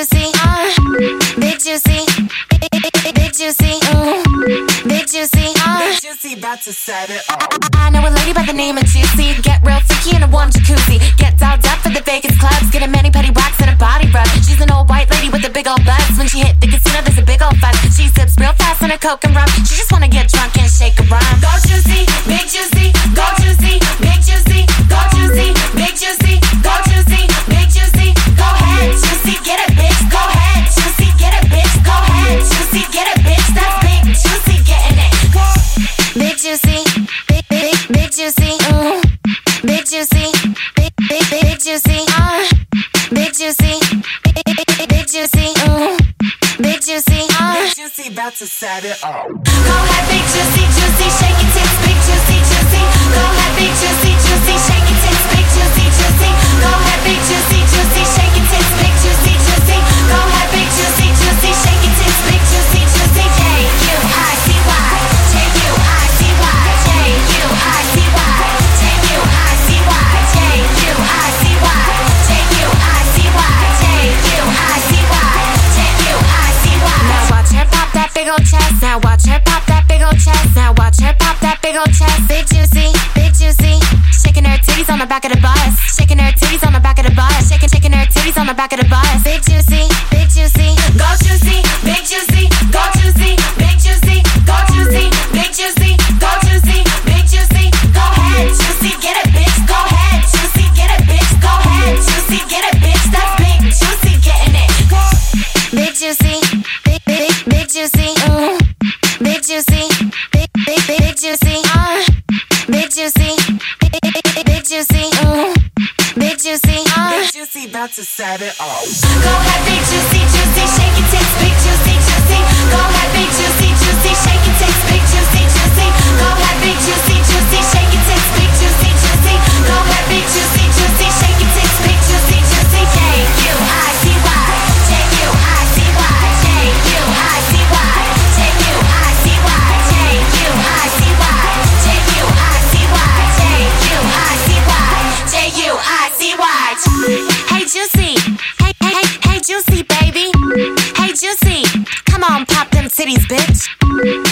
you juicy, Uh, juicy, you juicy, Did juicy. see? juicy. Uh. About to set it off. I know a lady by the name of Juicy. Get real freaky in a warm jacuzzi. Get dolled up for the Vegas clubs. Get a mani petty wax and a body rub. She's an old white lady with a big old buzz. When she hit the casino, there's a big old fuss. She sips real fast on her coke and rum. She just wanna get drunk and shake a rhyme. Go Juicy, big Juicy, go Juicy. Big juicy, big big big juicy, uh. big juicy, big big big juicy, mm. big juicy, uh. Juicy about to set it off. Go ahead, big juicy, juicy, shake it, old chest. Now watch her pop that big old chest. Now watch her pop that big old chest. Big juicy, big juicy. Shaking her titties on the back of the bus. Shaking her titties on the back of the bus. Shaking, shaking her titties on the back of the bus. Big juicy, big juicy. Juicy, big big big juicy, uh. big juicy, big big big juicy, mm. big juicy, uh. Juicy about to set it off. Go ahead, big juicy, juicy, shake it, tits, big juicy, juicy. Juicy, come on pop them titties, bitch.